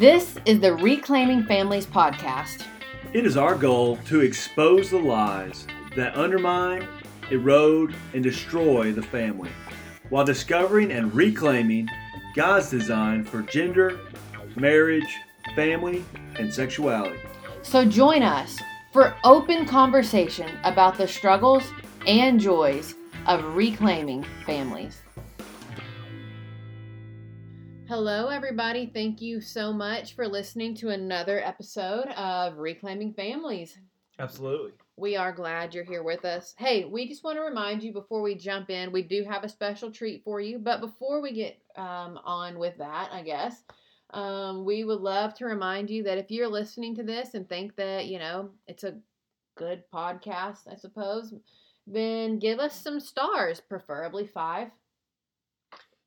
This is the Reclaiming Families podcast. It is our goal to expose the lies that undermine, erode, and destroy the family while discovering and reclaiming God's design for gender, marriage, family, and sexuality. So join us for open conversation about the struggles and joys of reclaiming families. Hello, everybody. Thank you so much for listening to another episode of Reclaiming Families. Absolutely. We are glad you're here with us. Hey, we just want to remind you before we jump in, we do have a special treat for you. But before we get um, on with that, I guess, um, we would love to remind you that if you're listening to this and think that, you know, it's a good podcast, I suppose, then give us some stars, preferably five.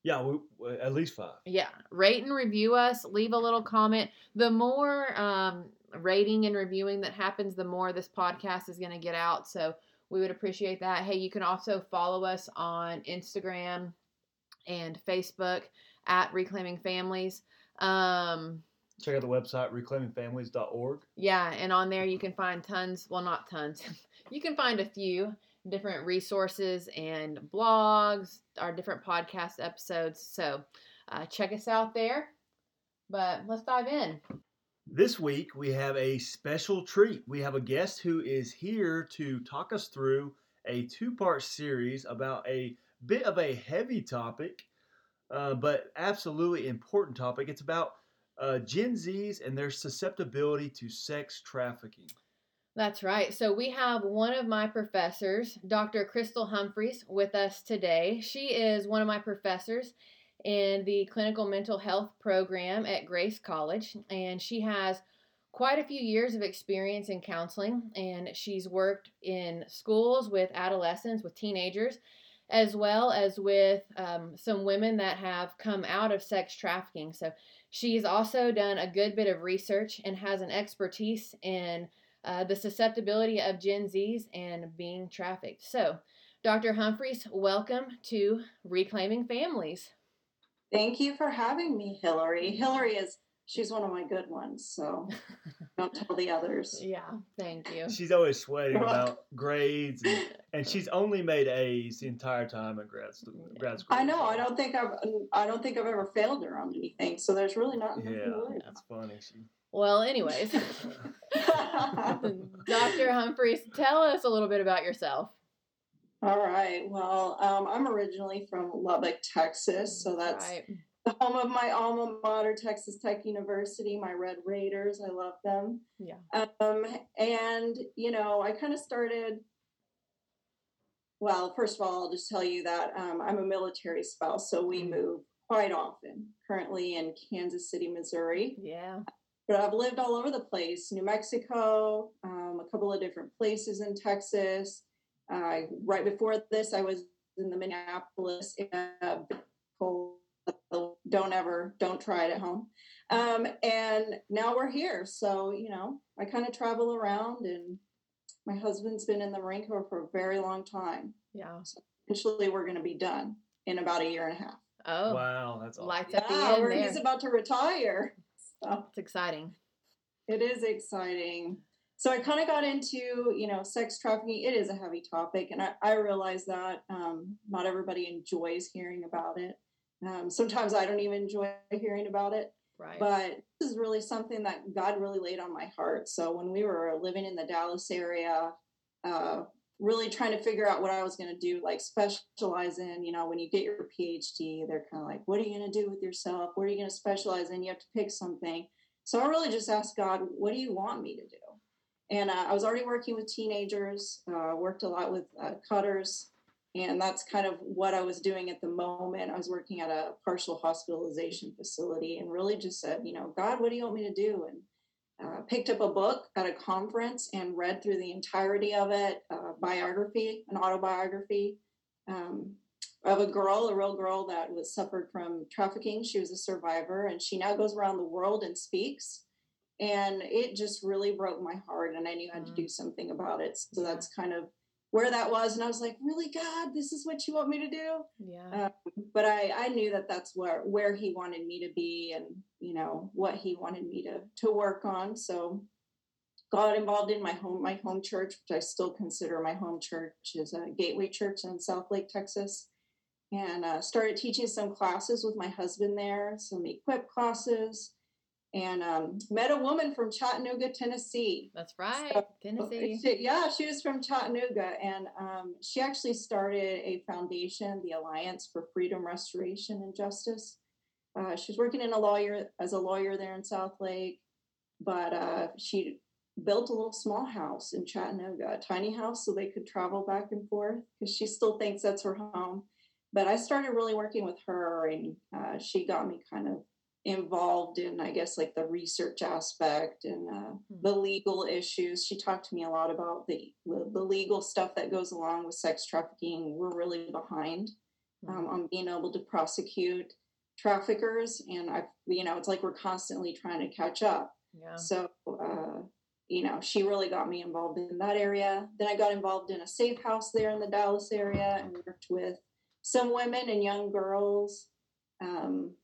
Yeah, we, we- at least five. Yeah, rate and review us. Leave a little comment. The more um, rating and reviewing that happens, the more this podcast is going to get out. So we would appreciate that. Hey, you can also follow us on Instagram and Facebook at Reclaiming Families. Um, Check out the website reclaimingfamilies.org. yeah, and on there you can find tons, well, not tons, you can find a few different resources and blogs, our different podcast episodes. So uh, check us out there. But let's dive in. This week we have a special treat. We have a guest who is here to talk us through a two part series about a bit of a heavy topic, uh, but absolutely important topic. It's about uh, Gen Zs and their susceptibility to sex trafficking. That's right. So we have one of my professors, Dr. Crystal Humphreys, with us today. She is one of my professors in the clinical mental health program at Grace College, and she has quite a few years of experience in counseling. And she's worked in schools with adolescents, with teenagers, as well as with um, some women that have come out of sex trafficking. So she's also done a good bit of research and has an expertise in uh, the susceptibility of Gen Zs and being trafficked. So, Dr. Humphreys, welcome to Reclaiming Families. Thank you for having me, Hillary. Hillary is she's one of my good ones, so don't tell the others. Yeah, thank you. She's always sweating about grades, and, and she's only made A's the entire time in grad, grad school. I know. I don't think I've I don't think I've ever failed her on anything, so there's really not nothing Yeah, to worry it's funny. She, Well, anyways. Dr. Humphreys, tell us a little bit about yourself. All right. Well, um, I'm originally from Lubbock, Texas, so that's right. the home of my alma mater, Texas Tech University. My Red Raiders, I love them. Yeah. Um, and you know, I kind of started. Well, first of all, I'll just tell you that um, I'm a military spouse, so we Mhm. move quite often. Currently in Kansas City, Missouri, Yeah. But I've lived all over the place: New Mexico, um, a couple of different places in Texas. Uh, right before this, I was in the Minneapolis area. Cold. Don't ever, don't try it at home. Um, and now we're here. So, you know, I kind of travel around and my husband's been in the Marine Corps for a very long time. Yeah. So Eventually, we're going to be done in about a year and a half. Oh, wow, that's awesome. lights at the end where there. he's about to retire. So It's exciting. it is exciting. So I kind of got into, you know, sex trafficking. It is a heavy topic, and I, I realize that um, not everybody enjoys hearing about it. Um, sometimes I don't even enjoy hearing about it. Right. but this is really something that God really laid on my heart. So when we were living in the Dallas area, uh, really trying to figure out what I was going to do, like specialize in, you know, when you get your PhD, they're kind of like, what are you going to do with yourself? What are you going to specialize in? You have to pick something. So I really just asked God, what do you want me to do? And uh, I was already working with teenagers, uh, worked a lot with uh, cutters, and that's kind of what I was doing at the moment. I was working at a partial hospitalization facility and really just said, you know, God, what do you want me to do? And uh, picked up a book at a conference and read through the entirety of it, uh, biography, an autobiography um, of a girl, a real girl that was suffered from trafficking. She was a survivor, and she now goes around the world and speaks. And it just really broke my heart, and I knew I had to Mm. do something about it. So that's kind of where that was, and I was like, really, God, this is what you want me to do? Yeah. Um, but I I knew that that's where where He wanted me to be, and you know what He wanted me to to work on. So got involved in my home my home church, which I still consider my home church, is a Gateway Church in Southlake, Texas, and uh, started teaching some classes with my husband there, some equip classes, and um, met a woman from Chattanooga, Tennessee. That's right, So, Tennessee. She- yeah, she was from Chattanooga, and um, she actually started a foundation, the Alliance for Freedom, Restoration, and Justice. Uh, she was working in a lawyer as a lawyer there in Southlake, but uh, she built a little small house in Chattanooga, a tiny house, so they could travel back and forth because she still thinks that's her home. But I started really working with her, and uh, she got me kind of involved in, I guess, like the research aspect and uh, the legal issues. She talked to me a lot about the, the legal stuff that goes along with sex trafficking. We're really behind um, on being able to prosecute traffickers, and I, you know, it's like we're constantly trying to catch up. Yeah. So, uh, you know, she really got me involved in that area. Then I got involved in a safe house there in the Dallas area and worked with some women and young girls. Um,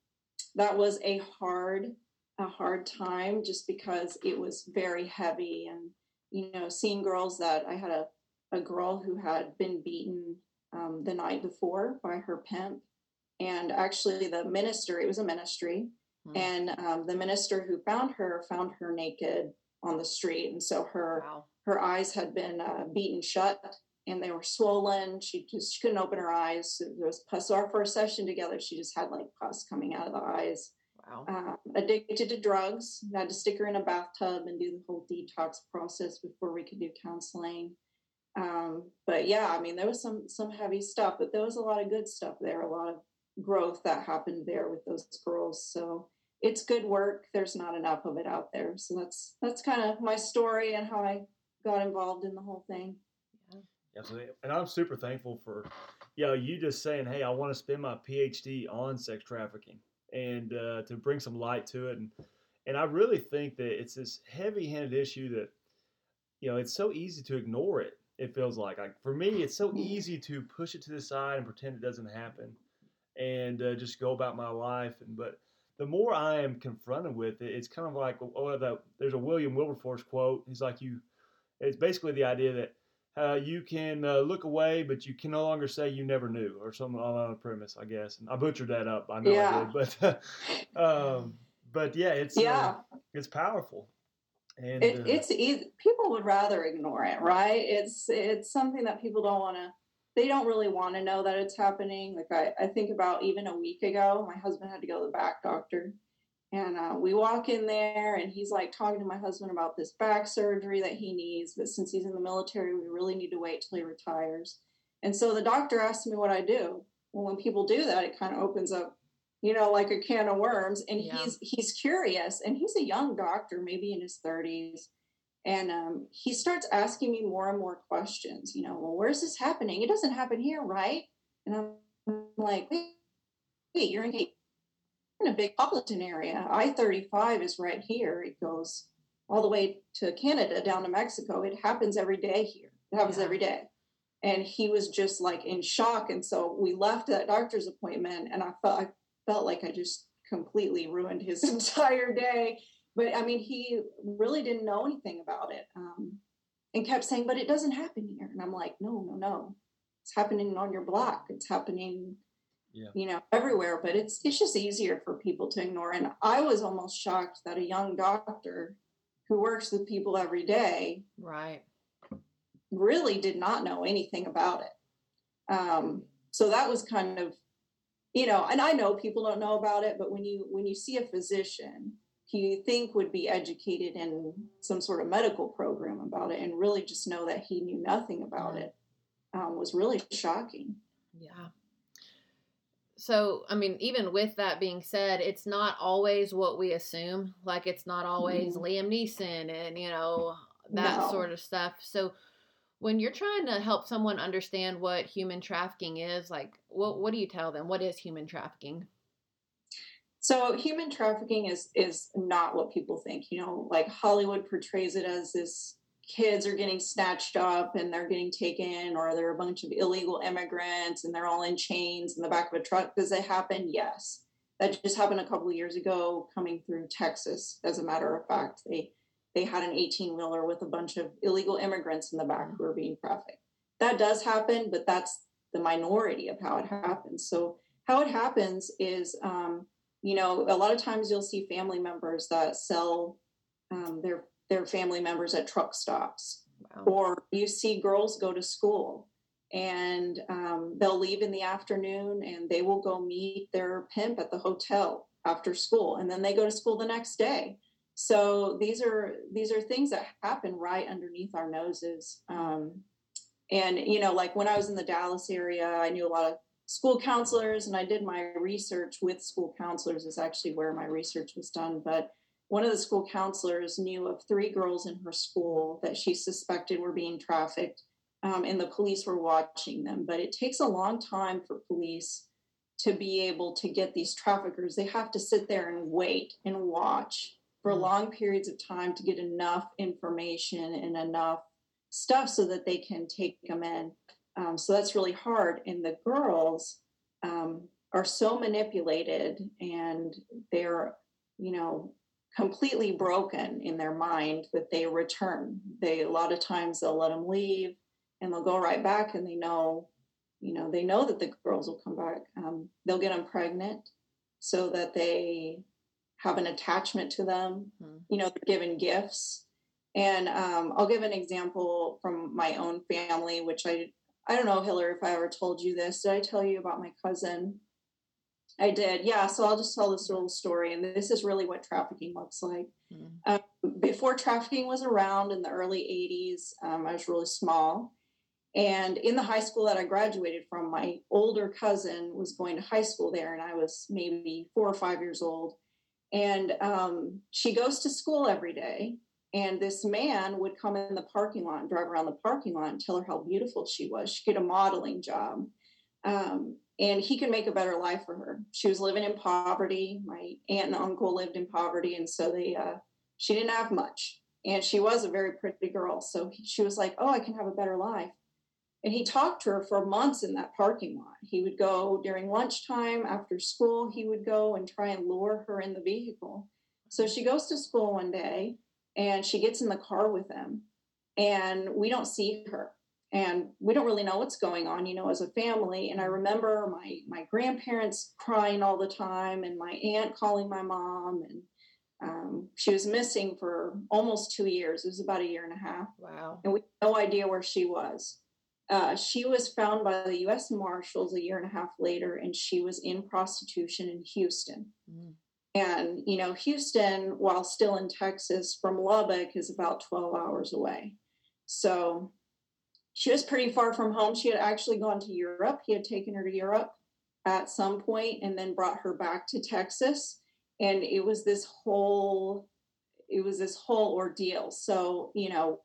that was a hard, a hard time just because it was very heavy and, you know, seeing girls that I had a, a girl who had been beaten um, the night before by her pimp. And actually, the minister, it was a ministry, Hmm. and um, the minister who found her found her naked on the street and so her Wow. her eyes had been uh, beaten shut and they were swollen. She just she couldn't open her eyes. So there was pus so our first session together she just had like pus coming out of the eyes. Wow. uh, addicted to drugs had to stick her in a bathtub and do the whole detox process before we could do counseling. Um, but yeah i mean there was some some heavy stuff but there was a lot of good stuff there a lot of growth that happened there with those girls. So it's good work. There's not enough of it out there. So that's that's kind of my story and how i got involved in the whole thing Absolutely. And I'm super thankful for, you know, you just saying, hey, I want to spend my PhD on sex trafficking and uh, to bring some light to it. And, and I really think that it's this heavy handed issue that, you know, it's so easy to ignore it. It feels like, like for me, it's so easy to push it to the side and pretend it doesn't happen and uh, just go about my life. And, but the more I am confronted with it, it's kind of like, oh, the, there's a William Wilberforce quote. He's like, you, it's basically the idea that uh, you can uh, look away, but you can no longer say you never knew, or something on a premise, I guess. And I butchered that up. I know Yeah. I did, but um, but yeah, it's uh, yeah it's powerful, and it, uh, it's easy people would rather ignore it right it's it's something that people don't want to they don't really want to know that it's happening like I, I think about even a week ago my husband had to go to the back doctor and uh, we walk in there and he's like talking to my husband about this back surgery that he needs but since he's in the military we really need to wait till he retires. And so the doctor asked me what i do. Well when people do that it kind of opens up you know like a can of worms and Yeah. he's he's curious and he's a young doctor maybe in his 30s and um, he starts asking me more and more questions you know well where's this happening? It doesn't happen here right? And i'm like wait wait you're in in a big metropolitan area. I-35 is right here. It goes all the way to canada down to mexico. It happens every day here. It happens Yeah. every day. And he was just like in shock. And so we left that doctor's appointment and i felt i felt like i just completely ruined his entire day. But i mean he really didn't know anything about it um, and kept saying but it doesn't happen here. And i'm like no no no. It's happening on your block. It's happening Yeah. you know everywhere but it's it's just easier for people to ignore and i was almost shocked that a young doctor who works with people every day Right. really did not know anything about it. Um, so that was kind of, you know, and I know people don't know about it, but when you when you see a physician who you think would be educated in some sort of medical program about it, and really just know that he knew nothing about Yeah. it, um, was really shocking. Yeah. So, I mean, even with that being said, it's not always what we assume. Like, it's not always Mhm. Liam Neeson and, you know, that No. sort of stuff. So, when you're trying to help someone understand what human trafficking is, like, what, what do you tell them? What is human trafficking? So human trafficking is is not what people think. You know, like Hollywood portrays it as this kids are getting snatched up and they're getting taken, or there are a bunch of illegal immigrants and they're all in chains in the back of a truck. Does it happen? Yes. That just happened a couple of years ago coming through Texas. As a matter of fact, they they had an 18 wheeler with a bunch of illegal immigrants in the back who were being trafficked. That does happen, but that's the minority of how it happens. So how it happens is, um, you know, a lot of times you'll see family members that sell um, their their family members at truck stops, wow. or you see girls go to school and um, they'll leave in the afternoon and they will go meet their pimp at the hotel after school, and then they go to school the next day. So these are these are things that happen right underneath our noses. Um, and you know, like when I was in the Dallas area, I knew a lot of school counselors, and I did my research with school counselors. Is actually where my research was done, but one of the school counselors knew of three girls in her school that she suspected were being trafficked, um, and the police were watching them. But it takes a long time for police to be able to get these traffickers. They have to sit there and wait and watch for mm. long periods of time to get enough information and enough stuff so that they can take them in. Um, so that's really hard. And the girls um, are so manipulated and they're, you know, completely broken in their mind that they return. They a lot of times they'll let them leave and they'll go right back and they know, you know, they know that the girls will come back. Um, they'll get them pregnant so that they have an attachment to them. Mm-hmm. You know, they're given gifts. And um, I'll give an example from my own family, which I I don't know, Hillary, if I ever told you this. Did I tell you about my cousin? I did, yeah. So I'll just tell this little story, and this is really what trafficking looks like. Mm. Um, before trafficking was around in the early 80s, um, I was really small. And in the high school that I graduated from, my older cousin was going to high school there, and I was maybe four or five years old. And um, she goes to school every day. And this man would come in the parking lot and drive around the parking lot and tell her how beautiful she was. She get a modeling job. Um, and he could make a better life for her. She was living in poverty. My aunt and uncle lived in poverty, and so they uh, she didn't have much, and she was a very pretty girl. So he, she was like, "Oh, I can have a better life." And he talked to her for months in that parking lot. He would go during lunchtime after school. He would go and try and lure her in the vehicle. So she goes to school one day, and she gets in the car with him, and we don't see her and we don't really know what's going on you know as a family. And i remember my my grandparents crying all the time and my aunt calling my mom and um, she was missing for almost two years. It was about a year and a half. Wow. And we had no idea where she was. Uh, she was found by the u.s marshals a year and a half later and she was in prostitution in houston. Mm. and you know houston while still in texas from lubbock is about 12 hours away. So she was pretty far from home. She had actually gone to Europe. He had taken her to Europe at some point and then brought her back to Texas. And it was this whole it was this whole ordeal. So, you know,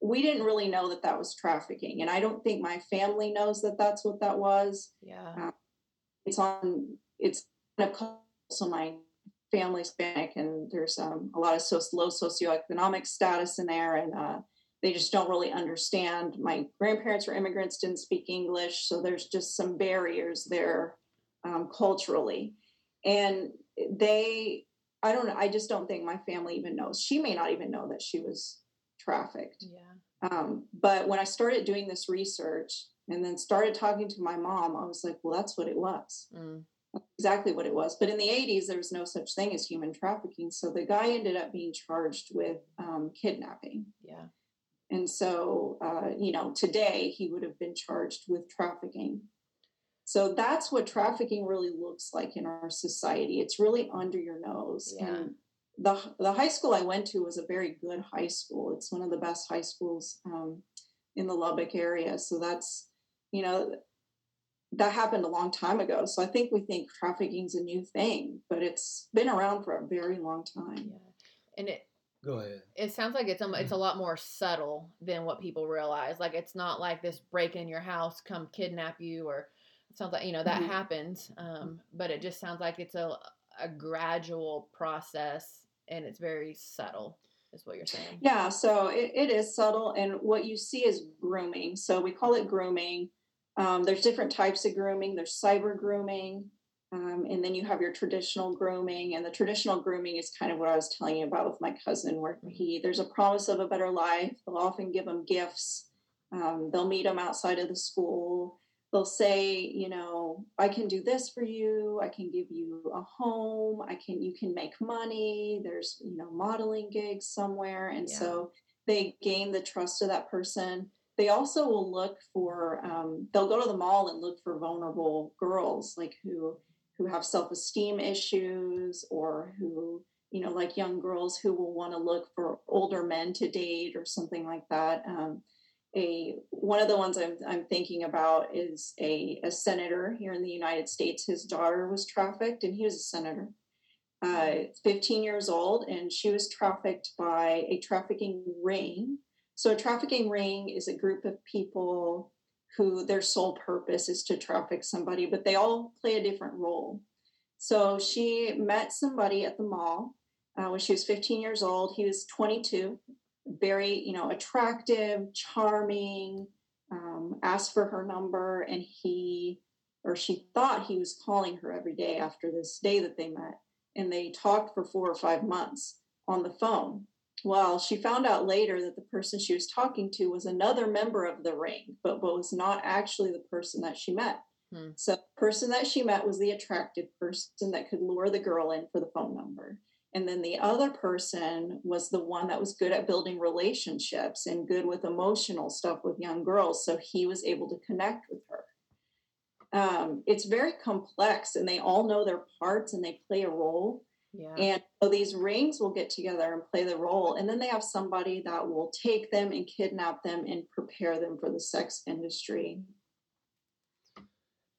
we didn't really know that that was trafficking. And I don't think my family knows that that's what that was. Yeah. Uh, it's on, it's kind of so my family's Hispanic and there's um, a lot of so, low socioeconomic status in there. And, uh, they just don't really understand. My grandparents were immigrants, didn't speak English, so there's just some barriers there um, culturally. And they, I don't know, I just don't think my family even knows. She may not even know that she was trafficked. Yeah. Um, but when I started doing this research and then started talking to my mom, I was like, well, that's what it was. Mm. Exactly what it was. But in the 80s, there was no such thing as human trafficking. So the guy ended up being charged with um, kidnapping. And so, uh, you know, today he would have been charged with trafficking. So that's what trafficking really looks like in our society. It's really under your nose. Yeah. And the, the high school I went to was a very good high school. It's one of the best high schools um, in the Lubbock area. So that's, you know, that happened a long time ago. So I think we think trafficking is a new thing, but it's been around for a very long time. Yeah. And it, Go ahead. It sounds like it's a, it's a lot more subtle than what people realize. Like it's not like this break in your house, come kidnap you, or it sounds like you know that mm-hmm. happens. Um, but it just sounds like it's a a gradual process and it's very subtle. is what you're saying. Yeah, so it, it is subtle, and what you see is grooming. So we call it grooming. Um, there's different types of grooming. There's cyber grooming, um, and then you have your traditional grooming. And the traditional grooming is kind of what I was telling you about with my cousin, where he there's a promise of a better life. They'll often give him gifts. Um, they'll meet him outside of the school they'll say you know i can do this for you i can give you a home i can you can make money there's you know modeling gigs somewhere and yeah. so they gain the trust of that person they also will look for um, they'll go to the mall and look for vulnerable girls like who who have self-esteem issues or who you know like young girls who will want to look for older men to date or something like that um, a one of the ones I'm, I'm thinking about is a, a senator here in the United States. His daughter was trafficked, and he was a senator, uh, 15 years old, and she was trafficked by a trafficking ring. So, a trafficking ring is a group of people who their sole purpose is to traffic somebody, but they all play a different role. So, she met somebody at the mall uh, when she was 15 years old. He was 22 very, you know, attractive, charming, um, asked for her number, and he or she thought he was calling her every day after this day that they met. And they talked for four or five months on the phone. Well, she found out later that the person she was talking to was another member of the ring, but, was not actually the person that she met. Hmm. So the person that she met was the attractive person that could lure the girl in for the phone number. And then the other person was the one that was good at building relationships and good with emotional stuff with young girls. So he was able to connect with her. Um, it's very complex and they all know their parts and they play a role. Yeah. And so these rings will get together and play the role. And then they have somebody that will take them and kidnap them and prepare them for the sex industry.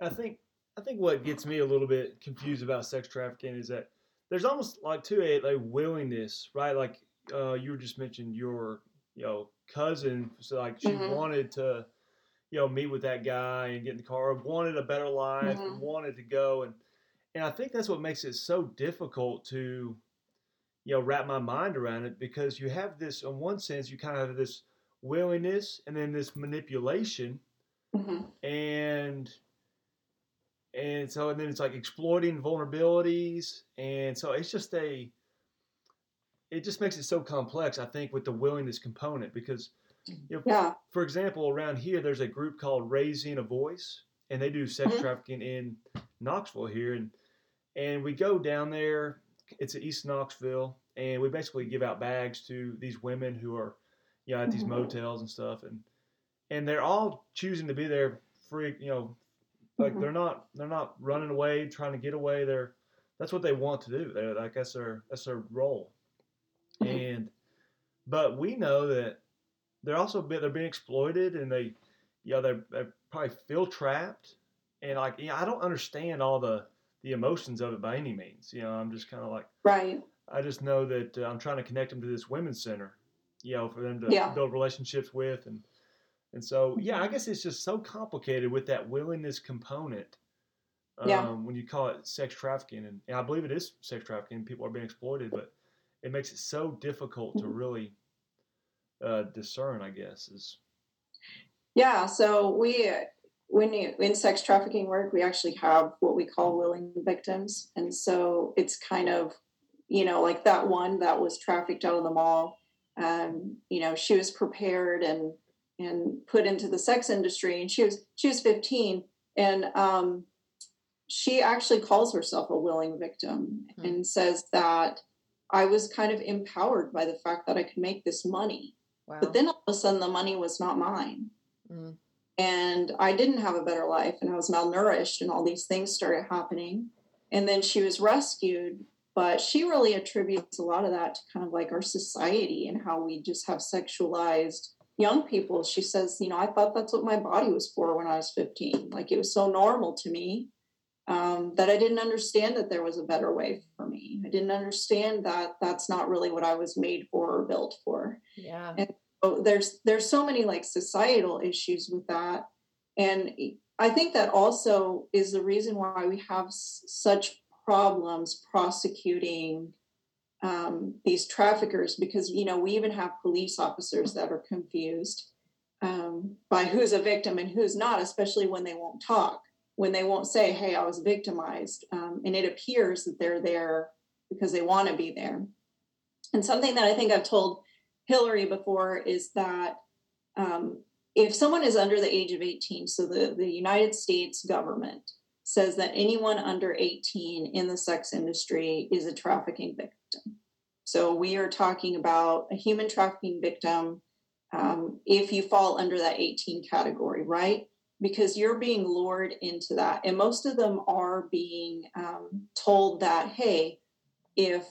I think I think what gets me a little bit confused about sex trafficking is that there's almost like to a like willingness, right? Like uh, you were just mentioned your you know cousin, so like she mm-hmm. wanted to you know meet with that guy and get in the car, wanted a better life, mm-hmm. wanted to go, and and I think that's what makes it so difficult to you know wrap my mind around it because you have this in one sense you kind of have this willingness and then this manipulation mm-hmm. and and so and then it's like exploiting vulnerabilities and so it's just a it just makes it so complex i think with the willingness component because you know, yeah. for example around here there's a group called raising a voice and they do sex mm-hmm. trafficking in knoxville here and and we go down there it's east knoxville and we basically give out bags to these women who are you know at these mm-hmm. motels and stuff and and they're all choosing to be there free you know like mm-hmm. they're not they're not running away, trying to get away. They're that's what they want to do. They're like that's their that's their role. Mm-hmm. And but we know that they're also they're being exploited and they you know they they probably feel trapped and like yeah I don't understand all the the emotions of it by any means. You know I'm just kind of like right. I just know that uh, I'm trying to connect them to this women's center. You know for them to yeah. build relationships with and and so, yeah, I guess it's just so complicated with that willingness component. Um, yeah. When you call it sex trafficking, and, and, I believe it is sex trafficking, people are being exploited, but it makes it so difficult to mm-hmm. really uh, discern. I guess is. Yeah. So we, when you in sex trafficking work, we actually have what we call willing victims, and so it's kind of, you know, like that one that was trafficked out of the mall. Um, you know, she was prepared and and put into the sex industry and she was she was 15 and um, she actually calls herself a willing victim mm-hmm. and says that i was kind of empowered by the fact that i could make this money wow. but then all of a sudden the money was not mine mm-hmm. and i didn't have a better life and i was malnourished and all these things started happening and then she was rescued but she really attributes a lot of that to kind of like our society and how we just have sexualized young people, she says, you know, I thought that's what my body was for when I was 15. Like it was so normal to me um, that I didn't understand that there was a better way for me. I didn't understand that that's not really what I was made for or built for. Yeah. And there's there's so many like societal issues with that, and I think that also is the reason why we have s- such problems prosecuting um, these traffickers because you know we even have police officers that are confused um, by who's a victim and who's not especially when they won't talk when they won't say hey i was victimized um, and it appears that they're there because they want to be there. And something that i think i've told hillary before is that um, if someone is under the age of 18 so the, the united states government says that anyone under 18 in the sex industry is a trafficking victim. So we are talking about a human trafficking victim um, if you fall under that 18 category, right? Because you're being lured into that. And most of them are being um, told that, hey, if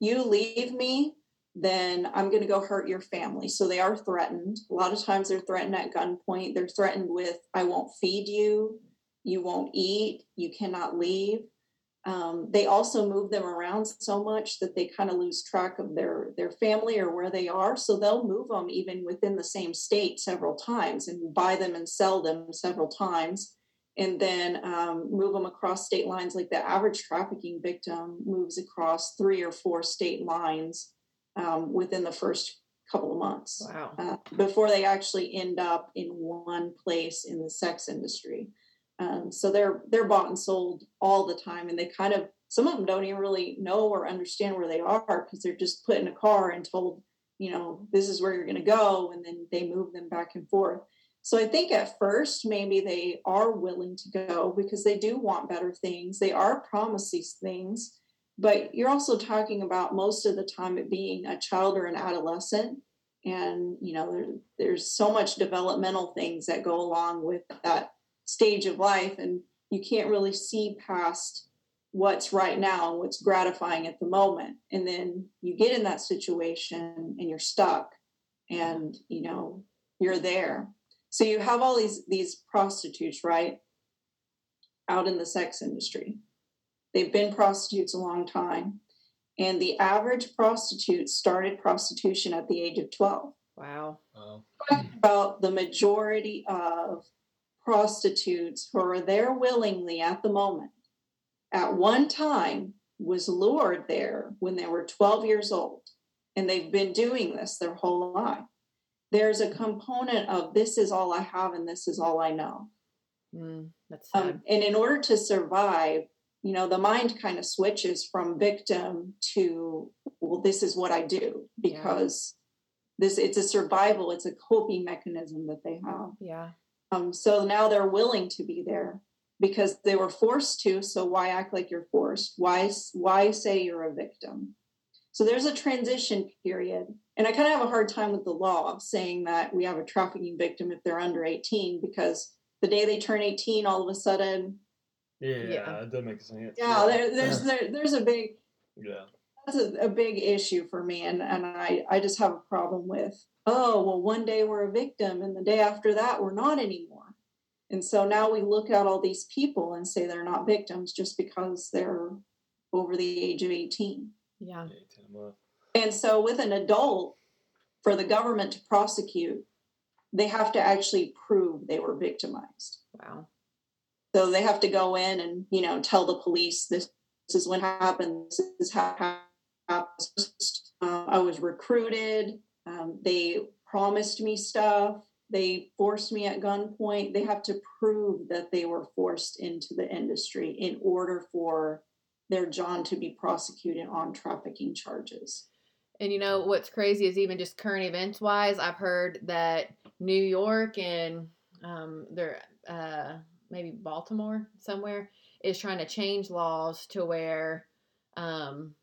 you leave me, then I'm going to go hurt your family. So they are threatened. A lot of times they're threatened at gunpoint. They're threatened with, I won't feed you you won't eat, you cannot leave. Um, they also move them around so much that they kind of lose track of their their family or where they are. So they'll move them even within the same state several times and buy them and sell them several times, and then um, move them across state lines. Like the average trafficking victim moves across three or four state lines um, within the first couple of months wow. uh, before they actually end up in one place in the sex industry. Um, so they're they're bought and sold all the time, and they kind of some of them don't even really know or understand where they are because they're just put in a car and told, you know, this is where you're going to go, and then they move them back and forth. So I think at first maybe they are willing to go because they do want better things. They are promised these things, but you're also talking about most of the time it being a child or an adolescent. And you know there, there's so much developmental things that go along with that stage of life and you can't really see past what's right now and what's gratifying at the moment. And then you get in that situation and you're stuck and you know you're there. So you have all these these prostitutes right out in the sex industry they've been prostitutes a long time. And the average prostitute started prostitution at the age of 12 wow, wow. about the majority of prostitutes who are there willingly at the moment at one time was lured there when they were 12 years old. And they've been doing this their whole life. There's a component of this is all i have and this is all i know. Mm, that's um. Um, and in order to survive you know the mind kind of switches from victim to well this is what i do because yeah. this it's a survival it's a coping mechanism that they have yeah um, so now they're willing to be there because they were forced to. So why act like you're forced? Why why say you're a victim? So there's a transition period, and I kind of have a hard time with the law saying that we have a trafficking victim if they're under 18 because the day they turn 18, all of a sudden. Yeah, yeah. it doesn't make sense. Yeah, there, there's there, there's a big. Yeah. That's a, a big issue for me, and and I I just have a problem with oh, well, one day we're a victim and the day after that we're not anymore. And so now we look at all these people and say they're not victims just because they're over the age of 18. Yeah. And so with an adult, for the government to prosecute, they have to actually prove they were victimized. Wow. So they have to go in and, you know, tell the police this, this is what happened. This is how happened. Uh, I was recruited. Um, they promised me stuff. They forced me at gunpoint. They have to prove that they were forced into the industry in order for their John to be prosecuted on trafficking charges. And you know what's crazy is even just current events wise, I've heard that New York and um, there uh, maybe Baltimore somewhere is trying to change laws to where um,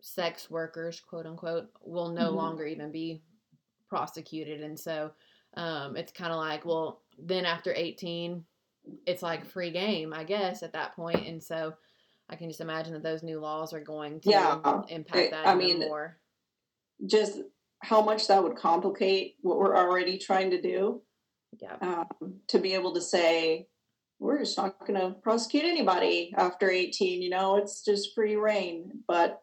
sex workers, quote unquote, will no mm-hmm. longer even be prosecuted. And so um, it's kind of like, well, then after 18, it's like free game, I guess, at that point. And so I can just imagine that those new laws are going to yeah, impact that I mean, more. Just how much that would complicate what we're already trying to do. Yeah. Um, to be able to say, we're just not going to prosecute anybody after 18, you know, it's just free reign. But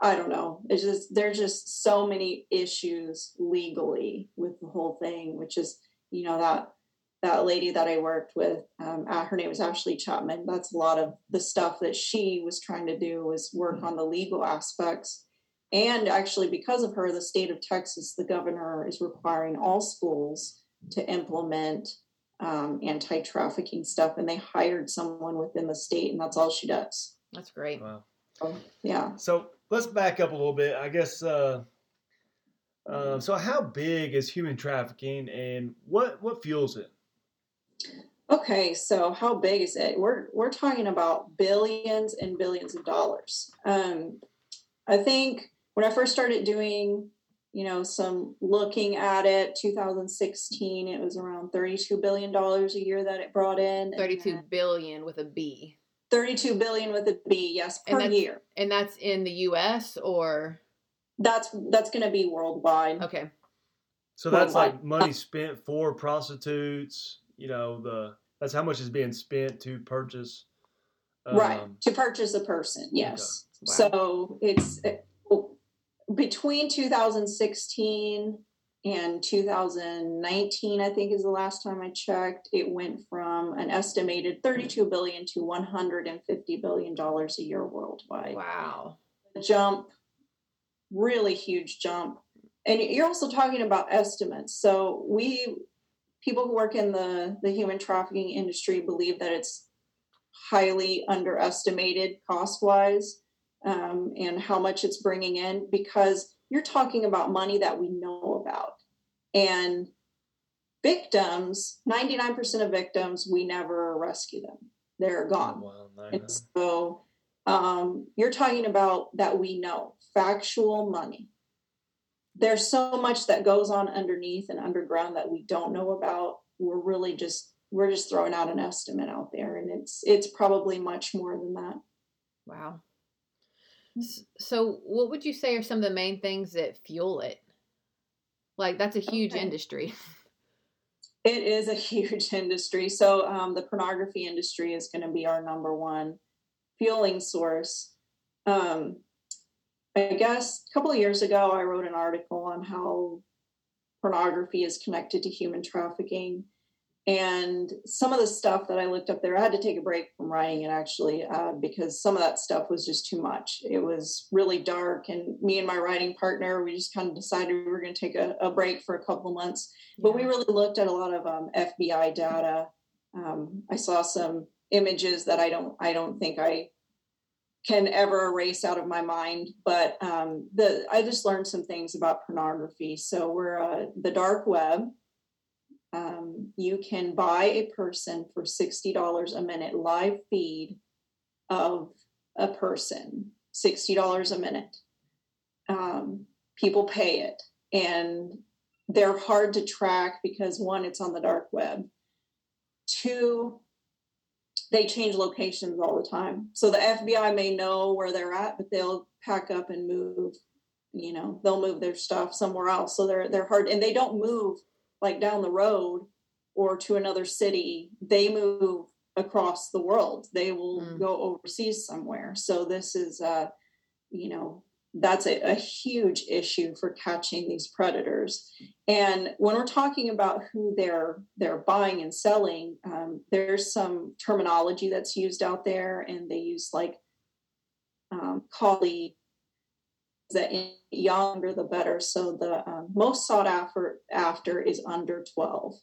I don't know. It's just there's just so many issues legally with the whole thing, which is you know that that lady that I worked with, um, her name was Ashley Chapman. That's a lot of the stuff that she was trying to do was work mm-hmm. on the legal aspects. And actually, because of her, the state of Texas, the governor is requiring all schools to implement um, anti trafficking stuff. And they hired someone within the state, and that's all she does. That's great. Wow. So, yeah. So let's back up a little bit. I guess. Uh, uh, so, how big is human trafficking, and what what fuels it? Okay, so how big is it? We're we're talking about billions and billions of dollars. Um, I think when I first started doing, you know, some looking at it, 2016, it was around 32 billion dollars a year that it brought in. 32 billion with a B. 32 billion with a B, yes, per and year. And that's in the US or that's that's going to be worldwide. Okay. So that's worldwide. like money spent for prostitutes, you know, the that's how much is being spent to purchase um, right to purchase a person yes okay. wow. so it's between 2016 and 2019 i think is the last time i checked it went from an estimated 32 billion to 150 billion dollars a year worldwide. Wow. Jump really huge jump. And you're also talking about estimates. So we people who work in the the human trafficking industry believe that it's highly underestimated cost wise um, and how much it's bringing in because you're talking about money that we know about. And victims 99% of victims we never rescue them. They're gone. Wow, and so um, you're talking about that we know factual money. There's so much that goes on underneath and underground that we don't know about. We're really just we're just throwing out an estimate out there and it's it's probably much more than that. Wow so what would you say are some of the main things that fuel it like that's a huge okay. industry it is a huge industry so um, the pornography industry is going to be our number one fueling source um, I guess a couple of years ago, I wrote an article on how pornography is connected to human trafficking. And some of the stuff that I looked up there, I had to take a break from writing it actually, uh, because some of that stuff was just too much. It was really dark. And me and my writing partner, we just kind of decided we were going to take a, a, break for a couple months. But we really looked at a lot of um, FBI data. Um, I saw some images that I don't, I don't think I can ever erase out of my mind. But um, the I just learned some things about pornography. So we're uh, the dark web. Um, you can buy a person for sixty dollars a minute live feed of a person, sixty dollars a minute. Um, people pay it, and they're hard to track because one, it's on the dark web. Two, they change locations all the time. So the FBI may know where they're at, but they'll pack up and move. You know, they'll move their stuff somewhere else. So they're they're hard, and they don't move like down the road or to another city. They move across the world. They will mm. go overseas somewhere. So this is, uh, you know, that's a, a, huge issue for catching these predators. And when we're talking about who they're they're buying and selling, um, there's some terminology that's used out there, and they use like um, collie that younger the better. So the um, most sought after after is under 12,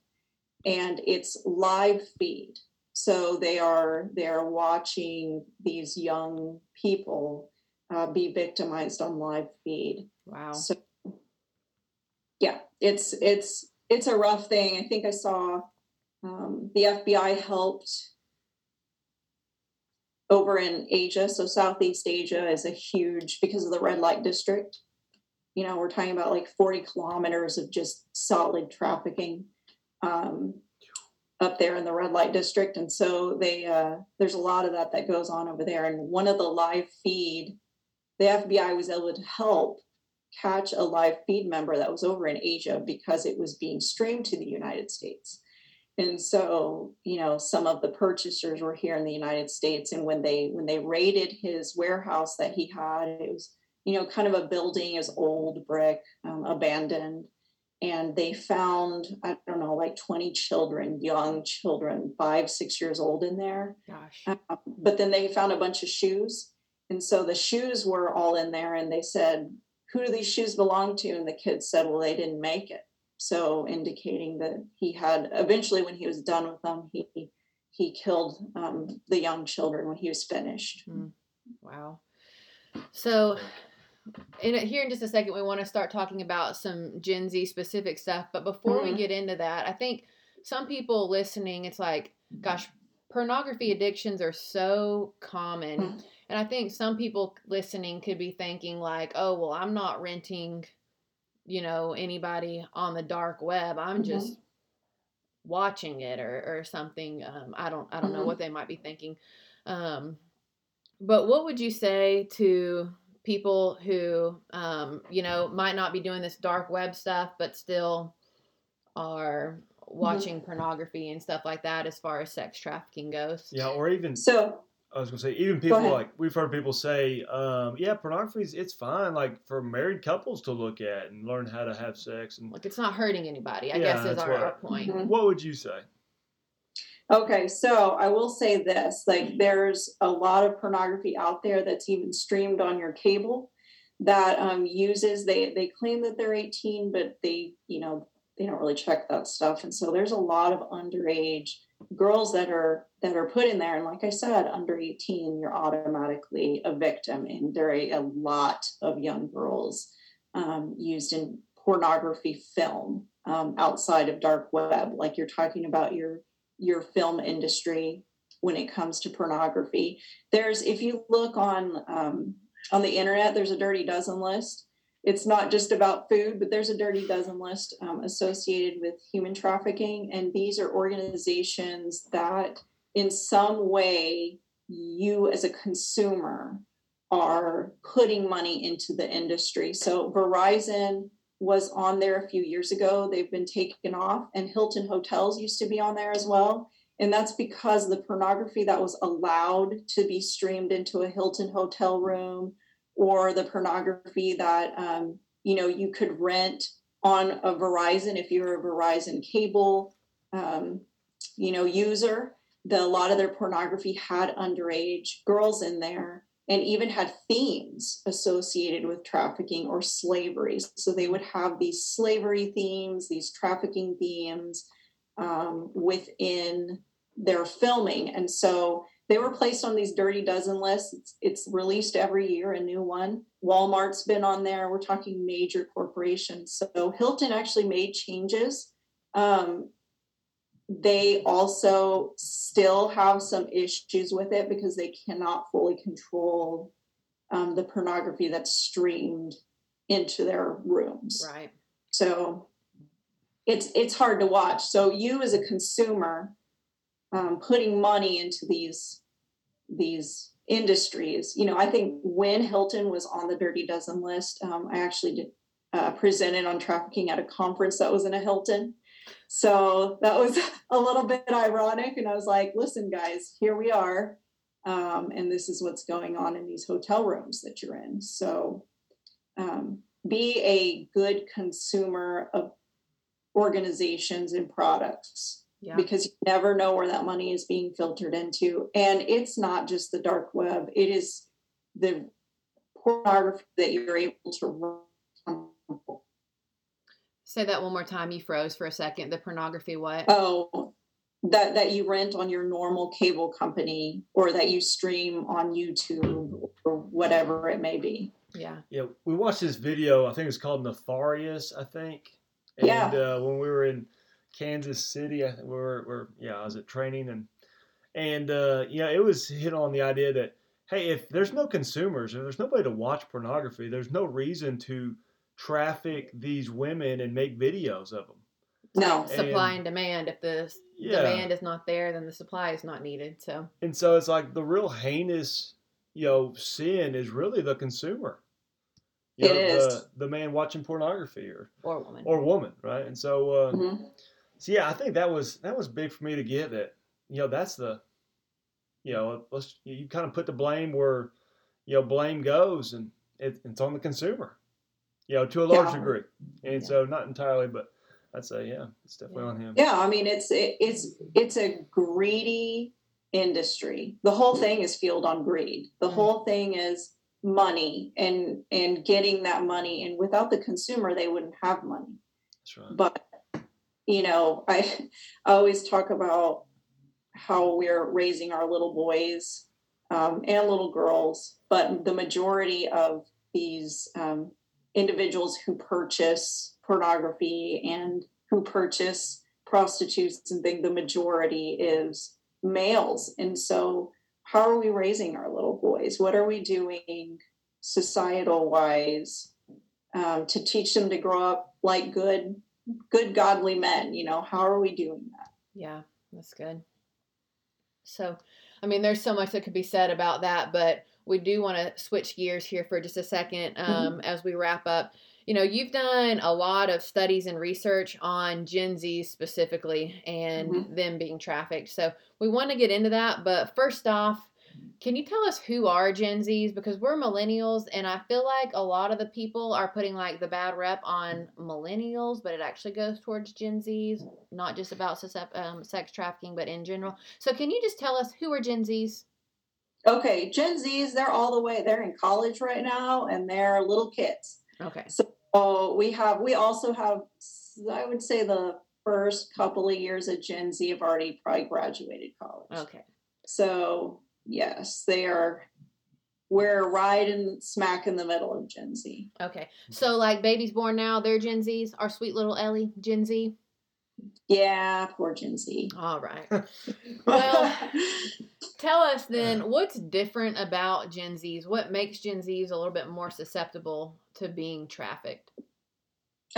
and it's live feed. So they are they are watching these young people uh, be victimized on live feed. Wow. So yeah, it's it's it's a rough thing. I think I saw um, the FBI helped over in Asia. So Southeast Asia is a huge because of the red light district. You know, we're talking about like 40 kilometers of just solid trafficking um, up there in the red light district. And so they uh, there's a lot of that that goes on over there. And one of the live feed the FBI was able to help catch a live feed member that was over in Asia because it was being streamed to the United States. And so, you know, some of the purchasers were here in the United States, and when they when they raided his warehouse that he had, it was you know kind of a building is old brick, um, abandoned, and they found I don't know like 20 children, young children, five six years old in there. Gosh. Um, but then they found a bunch of shoes, and so the shoes were all in there, and they said, "Who do these shoes belong to?" And the kids said, "Well, they didn't make it." So indicating that he had eventually, when he was done with them, he he killed um, the young children when he was finished. Mm. Wow. So, in here in just a second, we want to start talking about some Gen Z specific stuff. But before Mhm. we get into that, I think some people listening, it's like, gosh, pornography addictions are so common. Mhm. And I think some people listening could be thinking, like, oh, well, I'm not renting, you know, anybody on the dark web. I'm Mhm. just watching it or, or something. Um, I don't I don't know Mhm. what they might be thinking. Um, but what would you say to people who, um, you know, might not be doing this dark web stuff, but still are watching pornography and stuff like that as far as sex trafficking goes? Yeah, or even So I was gonna say even people like we've heard people say, um, yeah, pornography's it's fine like for married couples to look at and learn how to have sex and Like it's not hurting anybody, I Yeah, guess is our, what- our point. Mhm. what would you say? Okay, so I will say this like, there's a lot of pornography out there that's even streamed on your cable that um, uses, they, they claim that they're 18, but they, you know, they don't really check that stuff. And so there's a lot of underage girls that are that are put in there and like i said under 18 you're automatically a victim and there are a, lot of young girls um, used in pornography film um, outside of dark web like you're talking about your your film industry when it comes to pornography. There's, if you look on um, on the internet, there's a dirty dozen list. It's not just about food, but there's a dirty dozen list um, associated with human trafficking, and these are organizations that, in some way, you as a consumer are putting money into the industry. So Verizon was on there a few years ago. They've been taken off, and Hilton Hotels used to be on there as well. And that's because the pornography that was allowed to be streamed into a Hilton hotel room, or the pornography that um, you know you could rent on a Verizon if you're a Verizon cable, um, you know, user. The a lot of their pornography had underage girls in there and even had themes associated with trafficking or slavery. So they would have these slavery themes, these trafficking themes um, within their filming. And so they were placed on these dirty dozen lists. It's, it's, released every year, a new one. Walmart's been on there. We're talking major corporations. So Hilton actually made changes. Um, they also still have some issues with it because they cannot fully control um, the pornography that's streamed into their rooms. Right. So it's it's hard to watch. So you as a consumer um, putting money into these these industries, you know, I think when Hilton was on the Dirty Dozen list, um, I actually did uh, presented on trafficking at a conference that was in a Hilton. So that was a little bit ironic. And I was like, listen, guys, here we are. Um, and this is what's going on in these hotel rooms that you're in. So um, be a good consumer of organizations and products Yeah. because you never know where that money is being filtered into. And it's not just the dark web, it is the pornography that you're able to run. Say that one more time. You froze for a second. The pornography, what? Oh, that that you rent on your normal cable company or that you stream on YouTube or whatever it may be. yeah. Yeah, we watched this video. I think it's called Nefarious. I think. And, Yeah. Uh, when we were in Kansas City, I, we were, we're yeah, I was at training and and uh, yeah, it was hit on the idea that hey, if there's no consumers, if there's nobody to watch pornography, there's no reason to traffic these women and make videos of them. No. Supply And- and demand. If the Yeah. demand is not there, then the supply is not needed. So And so it's like the real heinous, you know, sin is really the consumer. You It know, is. the the man watching pornography or or woman. or woman, right? And so, uh, Mhm. So yeah, I think that was that was big for me to get that. You know, that's the, you know, let's you kind of put the blame where, you know, blame goes, and it, it's on the consumer. You know, to a large Yeah. degree, and Yeah. so not entirely, but I'd say yeah, it's definitely Yeah. on him. Yeah, I mean it's it, it's it's a greedy industry. The whole thing is fueled on greed. The Mm. whole thing is money and and getting that money and without the consumer they wouldn't have money. That's right. But you know, I always talk about how we're raising our little boys um, and little girls, but the majority of these um, individuals who purchase pornography and who purchase prostitutes and things, the majority is males. And so, how are we raising our little boys? What are we doing societal wise um, to teach them to grow up like good, good, godly men? You know, how are we doing that? Yeah, that's good. So, I mean, there's so much that could be said about that, but we do want to switch gears here for just a second um, as we wrap up. You know, you've done a lot of studies and research on Gen Z specifically and them being trafficked. So, we want to get into that. But first off, can you tell us who are Gen Zs? Because we're millennials, and I feel like a lot of the people are putting like the bad rep on millennials, but it actually goes towards Gen Zs, not just about um, sex trafficking, but in general. So, can you just tell us who are Gen Zs? Okay, Gen Zs, they're all the way, they're in college right now and they're little kids. Okay. So we have, we also have, I would say the first couple of years of Gen Z have already probably graduated college. Okay. So yes, they are, we're right in smack in the middle of Gen Z. Okay. So, like babies born now, they're Gen Zs. Our sweet little Ellie, Gen Z. Yeah, poor Gen Z. All right. Well- Tell us then what's different about Gen Zs? What makes Gen Zs a little bit more susceptible to being trafficked?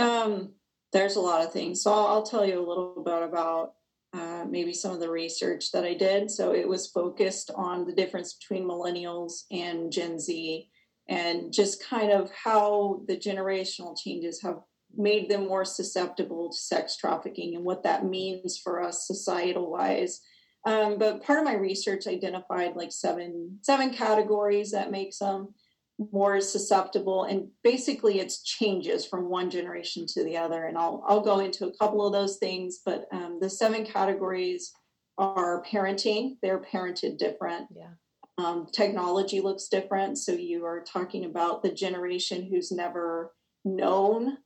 Um, there's a lot of things. So I'll, I'll tell you a little bit about uh, maybe some of the research that I did. So it was focused on the difference between millennials and Gen Z and just kind of how the generational changes have made them more susceptible to sex trafficking and what that means for us societal wise. Um, but part of my research identified like seven seven categories that makes them more susceptible and basically it's changes from one generation to the other and i'll, I'll go into a couple of those things but um, the seven categories are parenting they're parented different Yeah. um, technology looks different so you are talking about the generation who's never known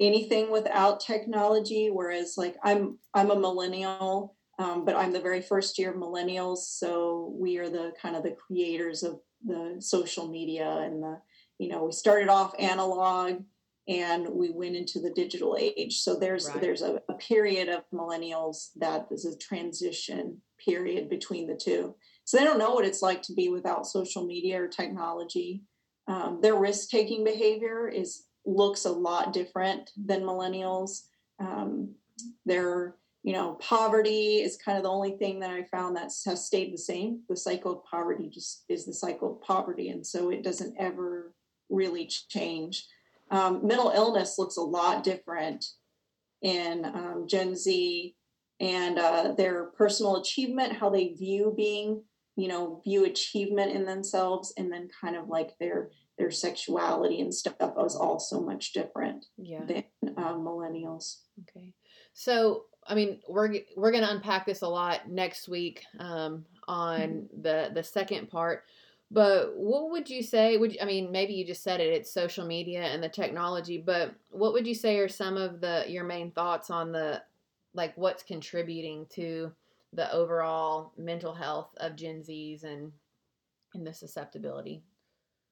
anything without technology whereas like i'm i'm a millennial um, but i'm the very first year of millennials so we are the kind of the creators of the social media and the you know we started off analog and we went into the digital age. So there's Right. there's a, a period of millennials that is a transition period between the two. So they don't know what it's like to be without social media or technology. Um, their risk-taking behavior is looks a lot different than millennials. Um, their you know poverty is kind of the only thing that i found that has stayed the same the cycle of poverty just is the cycle of poverty and so it doesn't ever really change um, mental illness looks a lot different in um, gen z and uh, their personal achievement how they view being you know view achievement in themselves and then kind of like their their sexuality and stuff was all so much different Yeah. than uh, millennials Okay. So, I mean, we're we're going to unpack this a lot next week um, on the the second part. But what would you say? Would I mean, maybe you just said it. It's social media and the technology. But what would you say are some of the your main thoughts on the like what's contributing to the overall mental health of Gen Zs and and the susceptibility?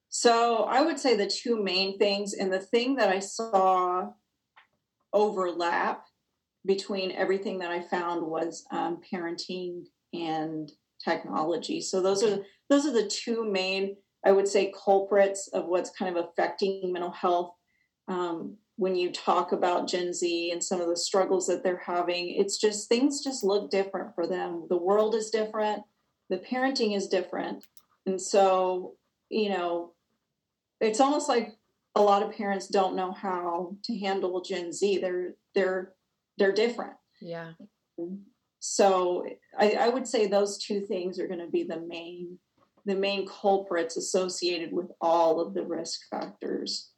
So I would say the two main things, and the thing that I saw overlap between everything that I found was um, parenting and technology. So those are those are the two main, I would say, culprits of what's kind of affecting mental health. Um, when you talk about Gen Z and some of the struggles that they're having, it's just things just look different for them. The world is different, the parenting is different, and so you know it's almost like a lot of parents don't know how to handle Gen Z. They're they're they're different. Yeah. So I, I would say those two things are going to be the main the main culprits associated with all of the risk factors.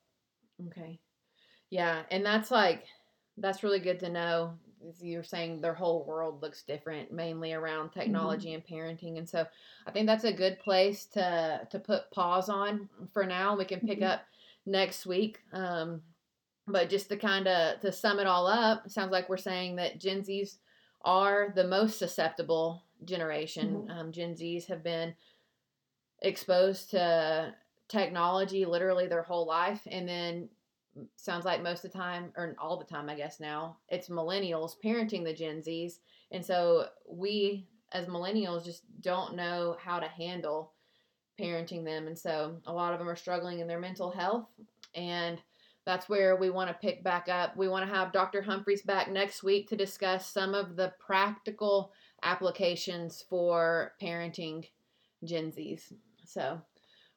Okay. Yeah, and that's like that's really good to know. You're saying their whole world looks different, mainly around Mm-hmm. technology and parenting, and so I think that's a good place to to put pause on for now. We can pick Mhm. up next week. Um, but just to kind of to sum it all up, sounds like we're saying that Gen Zs are the most susceptible generation. Um, Gen Zs have been exposed to technology literally their whole life, and then sounds like most of the time, or all the time, I guess now, it's millennials parenting the Gen Zs, and so we as millennials just don't know how to handle parenting them, and so a lot of them are struggling in their mental health and that's where we want to pick back up. We want to have Dr. Humphreys back next week to discuss some of the practical applications for parenting Gen Zs. So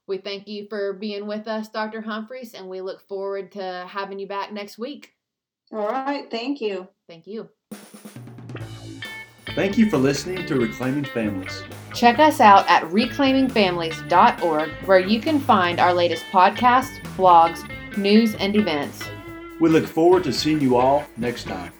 we thank you for being with us, Dr. Humphreys, and we look forward to having you back next week. All right. Thank you. Thank you. Thank you for listening to Reclaiming Families. Check us out at reclaimingfamilies.org, where you can find our latest podcasts, blogs, news, and events. We look forward to seeing you all next time.